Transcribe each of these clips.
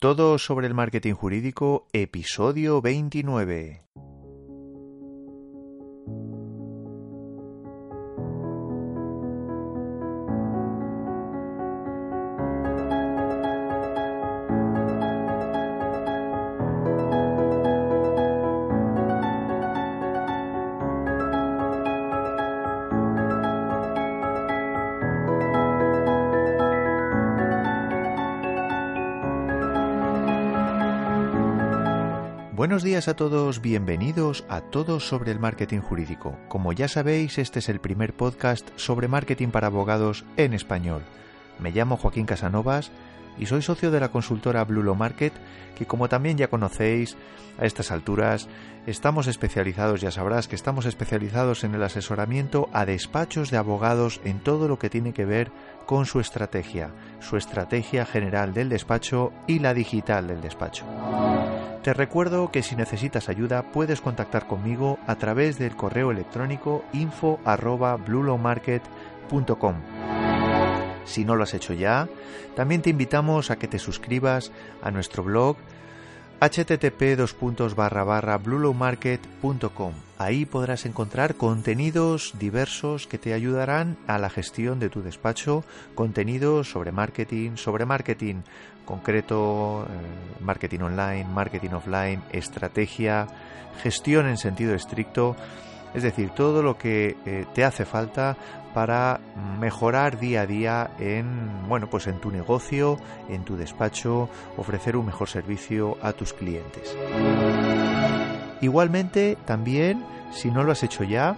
Todo sobre el marketing jurídico, episodio 29. Buenos días a todos, bienvenidos a Todos sobre el Marketing Jurídico. Como ya sabéis, este es el primer podcast sobre marketing para abogados en español. Me llamo Joaquín Casanovas y soy socio de la consultora Blulo Market, que como también ya conocéis, a estas alturas estamos especializados, ya sabrás que estamos especializados en el asesoramiento a despachos de abogados en todo lo que tiene que ver con su estrategia, su estrategia general del despacho y la digital del despacho. Te recuerdo que si necesitas ayuda puedes contactar conmigo a través del correo electrónico info@blulomarket.com. Si no lo has hecho ya, también te invitamos a que te suscribas a nuestro blog http bluelowmarket.com. Ahí podrás encontrar contenidos diversos que te ayudarán a la gestión de tu despacho, contenidos sobre marketing, sobre marketing concreto, eh, marketing online, marketing offline, estrategia, gestión en sentido estricto, es decir, todo lo que eh, te hace falta para mejorar día a día en bueno pues en tu negocio, en tu despacho, ofrecer un mejor servicio a tus clientes. Igualmente, también, si no lo has hecho ya,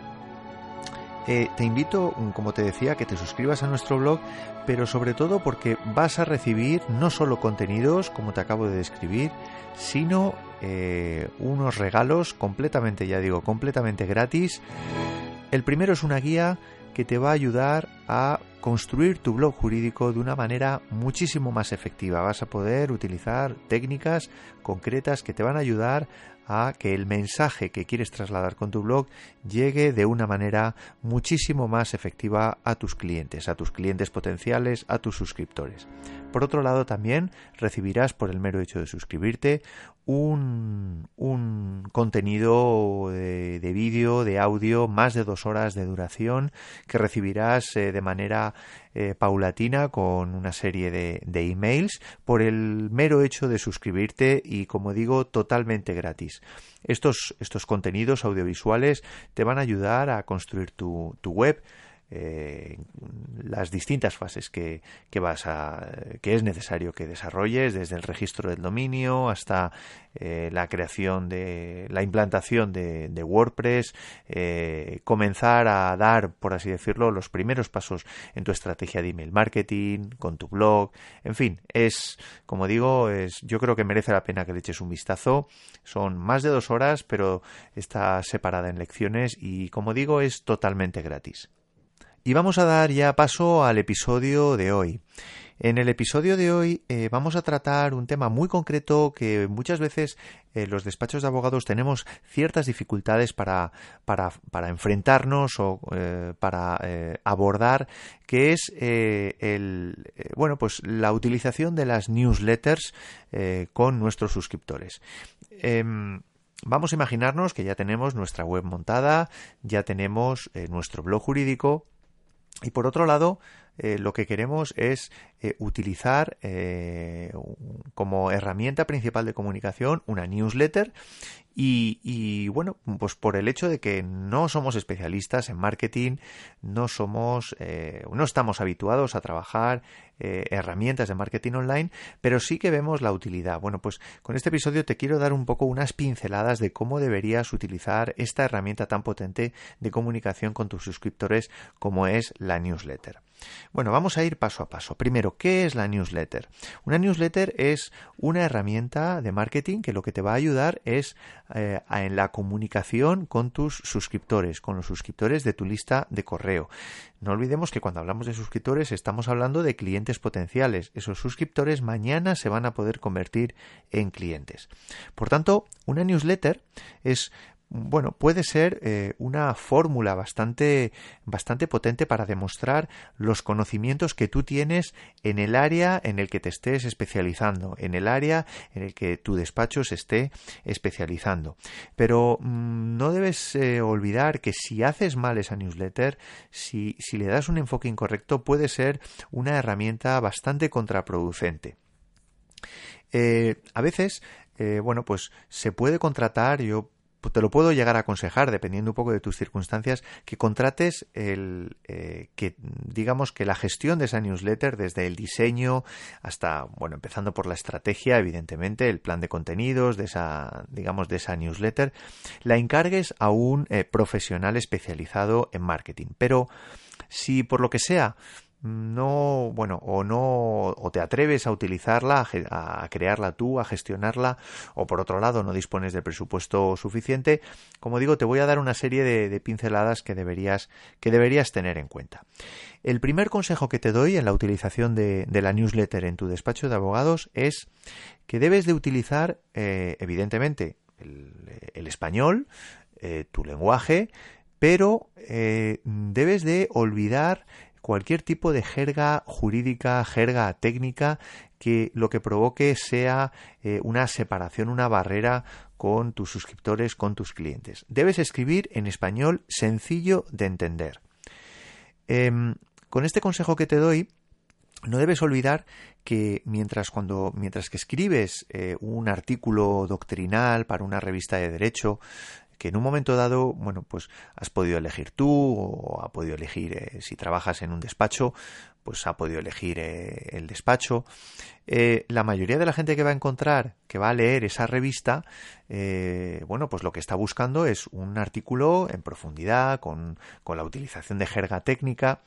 eh, te invito, como te decía, que te suscribas a nuestro blog, pero sobre todo porque vas a recibir no solo contenidos, como te acabo de describir, sino eh, unos regalos completamente, ya digo, completamente gratis. El primero es una guía que te va a ayudar a construir tu blog jurídico de una manera muchísimo más efectiva. Vas a poder utilizar técnicas concretas que te van a ayudar a que el mensaje que quieres trasladar con tu blog llegue de una manera muchísimo más efectiva a tus clientes, a tus clientes potenciales, a tus suscriptores. Por otro lado, también recibirás por el mero hecho de suscribirte un, un contenido de, vídeo, de audio, más de dos horas de duración, que recibirás eh, de manera eh, paulatina con una serie de, de emails por el mero hecho de suscribirte y, como digo, totalmente gratis. Estos, estos contenidos audiovisuales te van a ayudar a construir tu, tu web, eh, las distintas fases que, vas a que es necesario que desarrolles desde el registro del dominio hasta eh, la creación de la implantación de, WordPress eh, comenzar a dar por así decirlo los primeros pasos en tu estrategia de email marketing con tu blog en fin es como digo es yo creo que merece la pena que le eches un vistazo. Son más de dos horas pero está separada en lecciones y como digo es totalmente gratis y vamos a dar ya paso al episodio de hoy. En el episodio de hoy eh, vamos a tratar un tema muy concreto que muchas veces eh, los despachos de abogados tenemos ciertas dificultades para, para, enfrentarnos o eh, para abordar, que es el, bueno, pues la utilización de las newsletters con nuestros suscriptores. Em, vamos a imaginarnos que ya tenemos nuestra web montada, ya tenemos nuestro blog jurídico y por otro lado, eh, lo que queremos es eh, utilizar eh, como herramienta principal de comunicación una newsletter y, bueno, pues por el hecho de que no somos especialistas en marketing, no somos, no estamos habituados a trabajar herramientas de marketing online, pero sí que vemos la utilidad. Bueno, pues con este episodio te quiero dar un poco unas pinceladas de cómo deberías utilizar esta herramienta tan potente de comunicación con tus suscriptores como es la newsletter. Bueno, vamos a ir paso a paso. Primero, ¿qué es la newsletter? Una newsletter es una herramienta de marketing que lo que te va a ayudar es eh, en la comunicación con tus suscriptores, con los suscriptores de tu lista de correo. No olvidemos que cuando hablamos de suscriptores estamos hablando de clientes potenciales. Esos suscriptores mañana se van a poder convertir en clientes. Por tanto, una newsletter es bueno, puede ser eh, una fórmula bastante, bastante potente para demostrar los conocimientos que tú tienes en el área en el que te estés especializando, en el área en el que tu despacho se esté especializando. Pero mm, no debes eh, olvidar que si haces mal esa newsletter, si, si le das un enfoque incorrecto, puede ser una herramienta bastante contraproducente. Eh, a veces bueno, pues se puede contratar, yo te lo puedo llegar a aconsejar, dependiendo un poco de tus circunstancias, que contrates el, eh, que digamos que la gestión de esa newsletter, desde el diseño hasta, bueno, empezando por la estrategia, evidentemente, el plan de contenidos de esa, digamos, de esa newsletter, la encargues a un eh, profesional especializado en marketing. Pero si por lo que sea no, bueno, o no, o te atreves a utilizarla, a, crearla tú, a gestionarla, o por otro lado no dispones de presupuesto suficiente, como digo, te voy a dar una serie de, pinceladas que deberías, que deberías tener en cuenta. El primer consejo que te doy en la utilización de, la newsletter en tu despacho de abogados es que debes de utilizar, eh, evidentemente, el, español, eh, tu lenguaje, pero eh, debes de olvidar cualquier tipo de jerga jurídica, jerga técnica que lo que provoque sea eh, una separación, una barrera con tus suscriptores, con tus clientes. Debes escribir en español sencillo de entender. Em, con este consejo que te doy, no debes olvidar que mientras cuando mientras que escribes eh, un artículo doctrinal para una revista de derecho que en un momento dado, bueno, pues has podido elegir tú o ha podido elegir eh, si trabajas en un despacho, pues ha podido elegir eh, el despacho. Eh, la mayoría de la gente que va a encontrar, que va a leer esa revista, bueno, pues lo que está buscando es un artículo en profundidad, con, con la utilización de jerga técnica.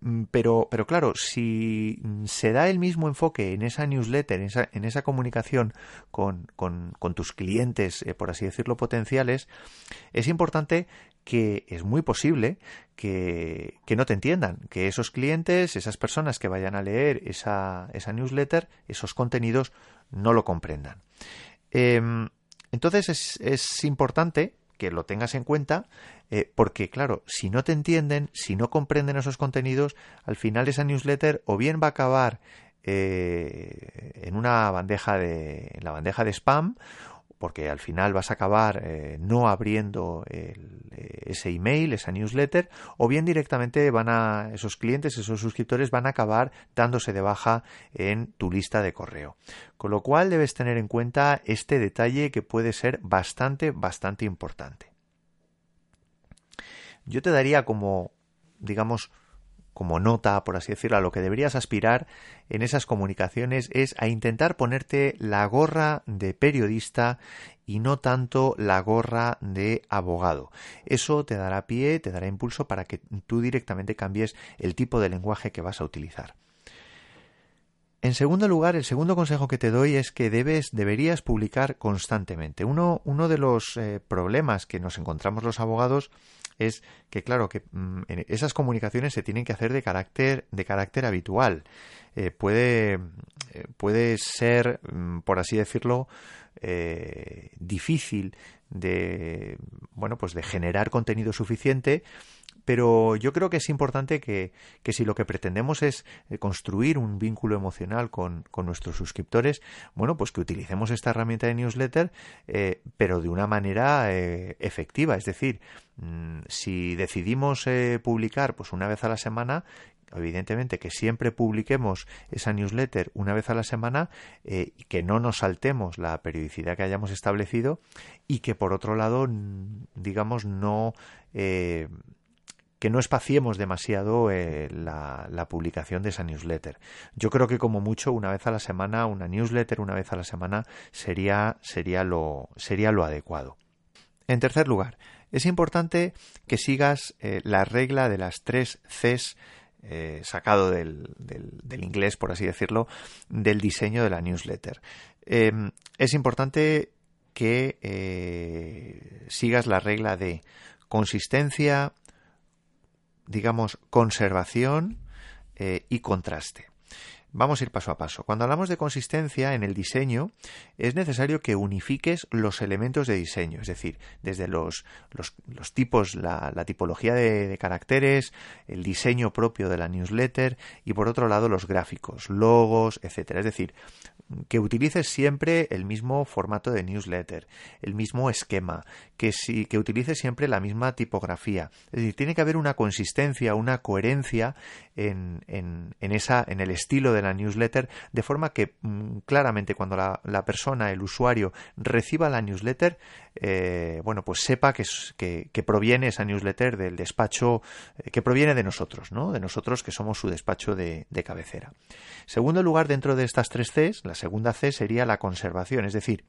Mm, pero, pero claro, si se da el mismo enfoque en esa newsletter, en esa, en esa comunicación con, con, tus clientes, eh, por así decirlo, potenciales, es importante que es muy posible que, que, no te entiendan, que esos clientes, esas personas que vayan a leer esa, esa newsletter, esos contenidos, no lo comprendan. Em, entonces es, es importante que lo tengas en cuenta, eh, porque claro, si no te entienden, si no comprenden esos contenidos, al final esa newsletter o bien va a acabar eh, en una bandeja de, en la bandeja de spam, porque al final vas a acabar eh, no abriendo ese email, esa newsletter, o bien directamente van a esos clientes, esos suscriptores van a acabar dándose de baja en tu lista de correo. Con lo cual debes tener en cuenta este detalle que puede ser bastante, bastante importante. Yo te daría como, digamos, como nota, por así decirlo, a lo que deberías aspirar en esas comunicaciones es a intentar ponerte la gorra de periodista y no tanto la gorra de abogado. Eso te dará pie, te dará impulso para que tú directamente cambies el tipo de lenguaje que vas a utilizar. En segundo lugar, el segundo consejo que te doy es que debes, deberías publicar constantemente. Uno, uno de los eh, problemas que nos encontramos los abogados es que, claro, que mm, esas comunicaciones se tienen que hacer de carácter, de carácter habitual. Eh, puede, eh, puede ser, mm, por así decirlo, eh, difícil de bueno pues de generar contenido suficiente pero yo creo que es importante que, si lo que pretendemos es eh, construir un vínculo emocional con, nuestros suscriptores, bueno, pues que utilicemos esta herramienta de newsletter, eh, pero de una manera eh, efectiva. Es decir, mm, si decidimos publicar pues una vez a la semana, evidentemente que siempre publiquemos esa newsletter una vez a la semana que no nos saltemos la periodicidad que hayamos establecido y que por otro lado digamos no que no espaciemos demasiado eh, la, publicación de esa newsletter. Yo creo que como mucho una vez a la semana, una newsletter una vez a la semana sería, sería, lo, sería lo adecuado. En tercer lugar, es importante que sigas eh, la regla de las tres Cs eh, sacado del, del, inglés, por así decirlo, del diseño de la newsletter. Em, es importante que sigas la regla de consistencia, digamos, conservación y contraste. Vamos a ir paso a paso. Cuando hablamos de consistencia en el diseño, es necesario que unifiques los elementos de diseño, es decir, desde los, los, tipos, la, tipología de, caracteres, el diseño propio de la newsletter y por otro lado los gráficos, logos, etcétera. Es decir, que utilices siempre el mismo formato de newsletter, el mismo esquema, que, si, que utilices siempre la misma tipografía. Es decir, tiene que haber una consistencia, una coherencia en, en, en esa, en el estilo de la newsletter, de forma que mm, claramente cuando la, la, persona, el usuario, reciba la newsletter, eh, bueno, pues sepa que, que, proviene esa newsletter del despacho, eh, que proviene de nosotros, ¿no? De nosotros que somos su despacho de, de cabecera. Segundo lugar, dentro de estas tres Cs, la segunda C sería la conservación, es decir,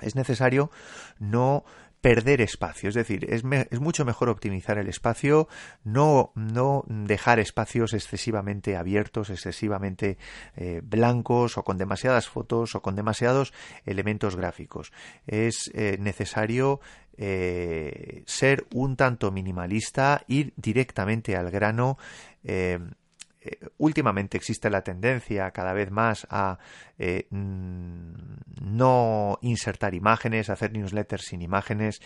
es necesario no perder espacio. Es decir, es, es, mucho mejor optimizar el espacio, no, no dejar espacios excesivamente abiertos, excesivamente eh, blancos o con demasiadas fotos o con demasiados elementos gráficos. Es eh, necesario eh, ser un tanto minimalista, ir directamente al grano, últimamente existe la tendencia cada vez más a eh, mm, no insertar imágenes, hacer newsletters sin imágenes.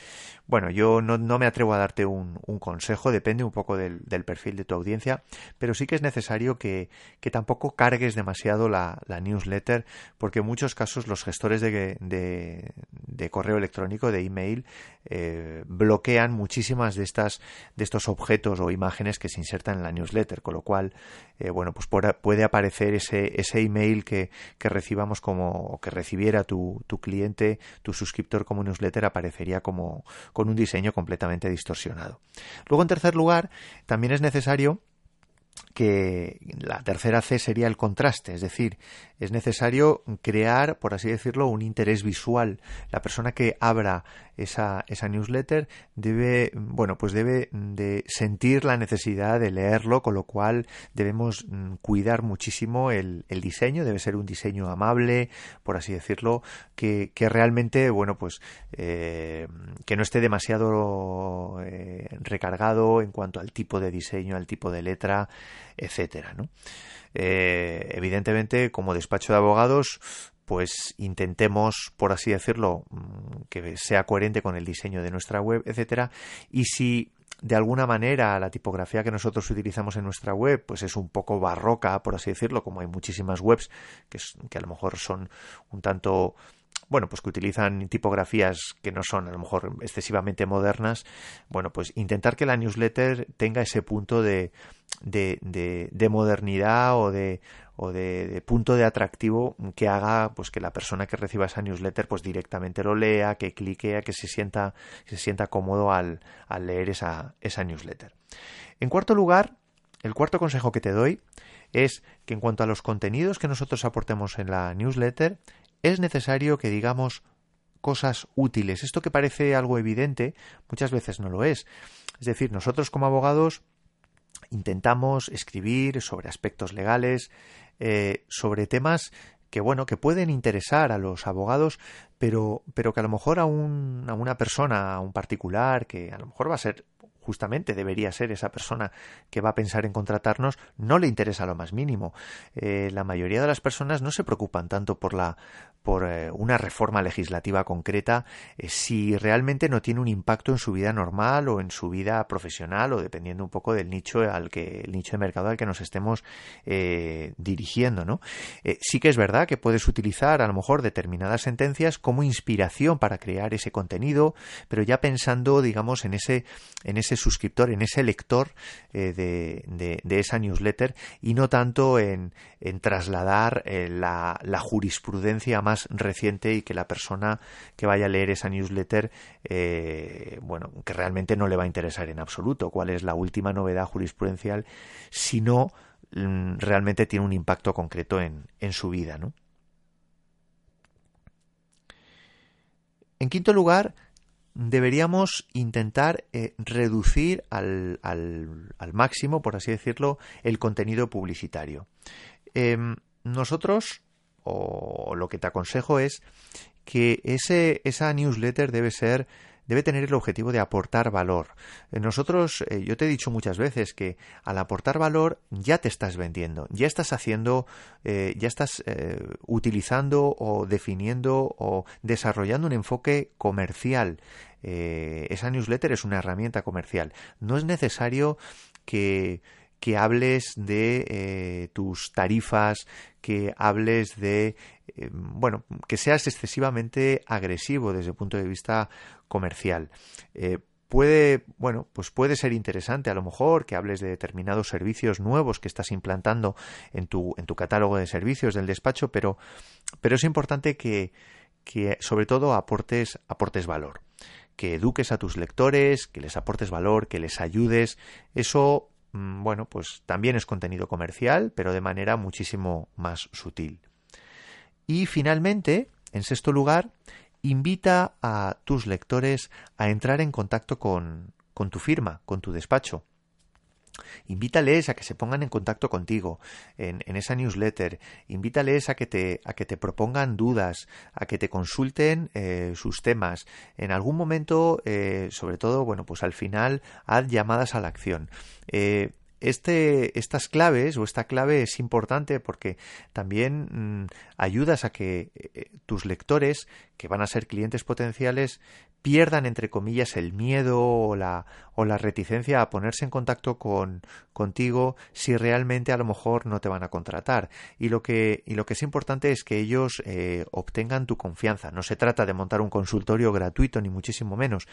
Bueno, yo no, me atrevo a darte un, consejo, depende un poco del, perfil de tu audiencia, pero sí que es necesario que, tampoco cargues demasiado la, newsletter, porque en muchos casos los gestores de, de, correo electrónico, de email, eh, bloquean muchísimas de estas de estos objetos o imágenes que se insertan en la newsletter, con lo cual eh, bueno, pues puede aparecer ese, ese email que, que recibamos como, o que recibiera tu, tu cliente, tu suscriptor como newsletter, aparecería como con un diseño completamente distorsionado. Luego, en tercer lugar, también es necesario que la tercera C sería el contraste, es decir, es necesario crear, por así decirlo, un interés visual. La persona que abra esa, esa newsletter debe, bueno, pues debe de sentir la necesidad de leerlo, con lo cual debemos mm, cuidar muchísimo el, el diseño, debe ser un diseño amable, por así decirlo, que, que realmente, bueno, pues eh, que no esté demasiado eh, recargado en cuanto al tipo de diseño, al tipo de letra, etcétera, ¿no? Eh, evidentemente, como despacho de abogados, pues intentemos, por así decirlo, mm, que sea coherente con el diseño de nuestra web, etcétera. Y si de alguna manera la tipografía que nosotros utilizamos en nuestra web pues es un poco barroca, por así decirlo, como hay muchísimas webs que, que a lo mejor son un tanto bueno, pues que utilizan tipografías que no son a lo mejor excesivamente modernas, bueno, pues intentar que la newsletter tenga ese punto de, de, de, modernidad o de o de, punto de atractivo que haga pues que la persona que reciba esa newsletter pues directamente lo lea, que clique, que se sienta, se sienta cómodo al, al leer esa, esa newsletter. En cuarto lugar, el cuarto consejo que te doy es que en cuanto a los contenidos que nosotros aportemos en la newsletter, es necesario que digamos cosas útiles. Esto que parece algo evidente, muchas veces no lo es. Es decir, nosotros como abogados intentamos escribir sobre aspectos legales, eh, sobre temas que bueno, que pueden interesar a los abogados, pero, pero que a lo mejor a, a una persona, a un particular, que a lo mejor va a ser justamente debería ser esa persona que va a pensar en contratarnos, no le interesa lo más mínimo. Eh, la mayoría de las personas no se preocupan tanto por la por eh, una reforma legislativa concreta eh, si realmente no tiene un impacto en su vida normal o en su vida profesional o dependiendo un poco del nicho al que el nicho de mercado al que nos estemos dirigiendo, ¿no? sí que es verdad que puedes utilizar a lo mejor determinadas sentencias como inspiración para crear ese contenido, pero ya pensando, digamos, en ese en ese suscriptor, en ese lector eh, de, esa newsletter y no tanto en, trasladar eh, la, jurisprudencia más reciente y que la persona que vaya a leer esa newsletter, eh, bueno, que realmente no le va a interesar en absoluto cuál es la última novedad jurisprudencial, sino mm, realmente tiene un impacto concreto en, en su vida, ¿no? En quinto lugar, deberíamos intentar eh, reducir al, al, máximo, por así decirlo, el contenido publicitario. Em, nosotros, o lo que te aconsejo es que ese, esa newsletter debe ser debe tener el objetivo de aportar valor. Eh, nosotros, eh, yo te he dicho muchas veces que al aportar valor ya te estás vendiendo, ya estás haciendo, eh, ya estás utilizando o definiendo o desarrollando un enfoque comercial. esa newsletter es una herramienta comercial. No es necesario que que hables de tus tarifas, que hables de, bueno, que seas excesivamente agresivo desde el punto de vista comercial. Eh, puede, bueno, pues puede ser interesante a lo mejor que hables de determinados servicios nuevos que estás implantando en tu, en tu catálogo de servicios del despacho, pero, pero es importante que, que sobre todo aportes, aportes valor, que eduques a tus lectores, que les aportes valor, que les ayudes. Eso, mm, bueno, pues también es contenido comercial, pero de manera muchísimo más sutil. Y finalmente, en sexto lugar, invita a tus lectores a entrar en contacto con, con tu firma, con tu despacho. Invítales a que se pongan en contacto contigo en, en, esa newsletter. Invítales a que te, a que te propongan dudas, a que te consulten eh, sus temas. En algún momento, eh, sobre todo, bueno, pues al final, haz llamadas a la acción. Eh, este, estas claves o esta clave es importante porque también mm, ayudas a que eh, tus lectores, que van a ser clientes potenciales, pierdan, entre comillas, el miedo o la, o la reticencia a ponerse en contacto con, contigo si realmente a lo mejor no te van a contratar. Y lo que, y lo que es importante es que ellos eh, obtengan tu confianza. No se trata de montar un consultorio gratuito, ni muchísimo menos.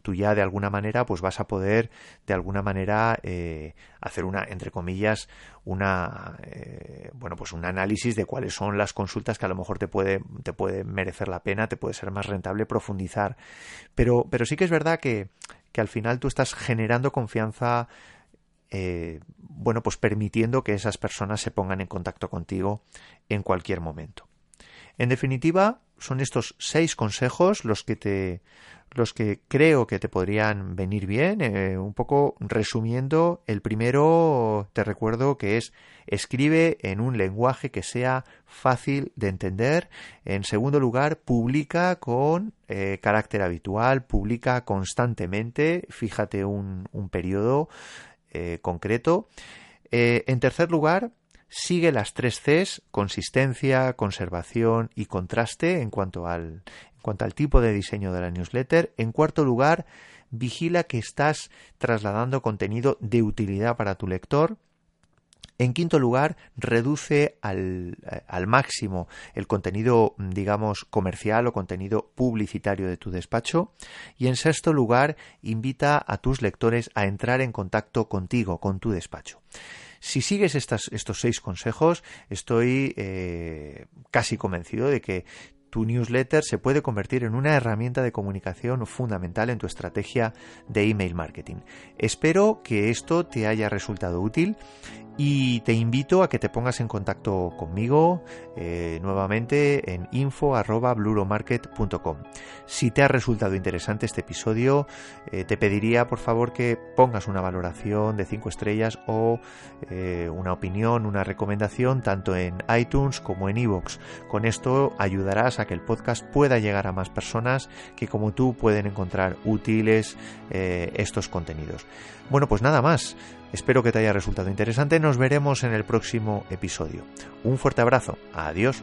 Tú ya de alguna manera pues vas a poder de alguna manera eh, hacer una, entre comillas, una eh, bueno pues un análisis de cuáles son las consultas que a lo mejor te puede te puede merecer la pena te puede ser más rentable profundizar. Pero pero sí que es verdad que que al final tú estás generando confianza eh, bueno pues permitiendo que esas personas se pongan en contacto contigo en cualquier momento. En definitiva son estos seis consejos los que te los que creo que te podrían venir bien. Eh, un poco resumiendo, el primero te recuerdo que es escribe en un lenguaje que sea fácil de entender. En segundo lugar, publica con eh, carácter habitual, publica constantemente, fíjate un, periodo eh, concreto. en tercer lugar, sigue las tres Cs, consistencia, conservación y contraste en cuanto al, tipo de diseño de la newsletter. En cuarto lugar, vigila que estás trasladando contenido de utilidad para tu lector. En quinto lugar, reduce al, al, máximo el contenido, digamos, comercial o contenido publicitario de tu despacho. Y en sexto lugar, invita a tus lectores a entrar en contacto contigo, con tu despacho. Si sigues estos seis consejos, estoy eh, casi convencido de que tu newsletter se puede convertir en una herramienta de comunicación fundamental en tu estrategia de email marketing. Espero que esto te haya resultado útil y te invito a que te pongas en contacto conmigo eh, nuevamente en info.bluromarket.com. Si te ha resultado interesante este episodio, eh, te pediría por favor que pongas una valoración de 5 estrellas o eh, una opinión, una recomendación tanto en iTunes como en iVoox. Con esto ayudarás a que el podcast pueda llegar a más personas que como tú pueden encontrar útiles estos contenidos. Bueno, pues nada más. Espero que te haya resultado interesante. Nos veremos en el próximo episodio. Un fuerte abrazo. Adiós.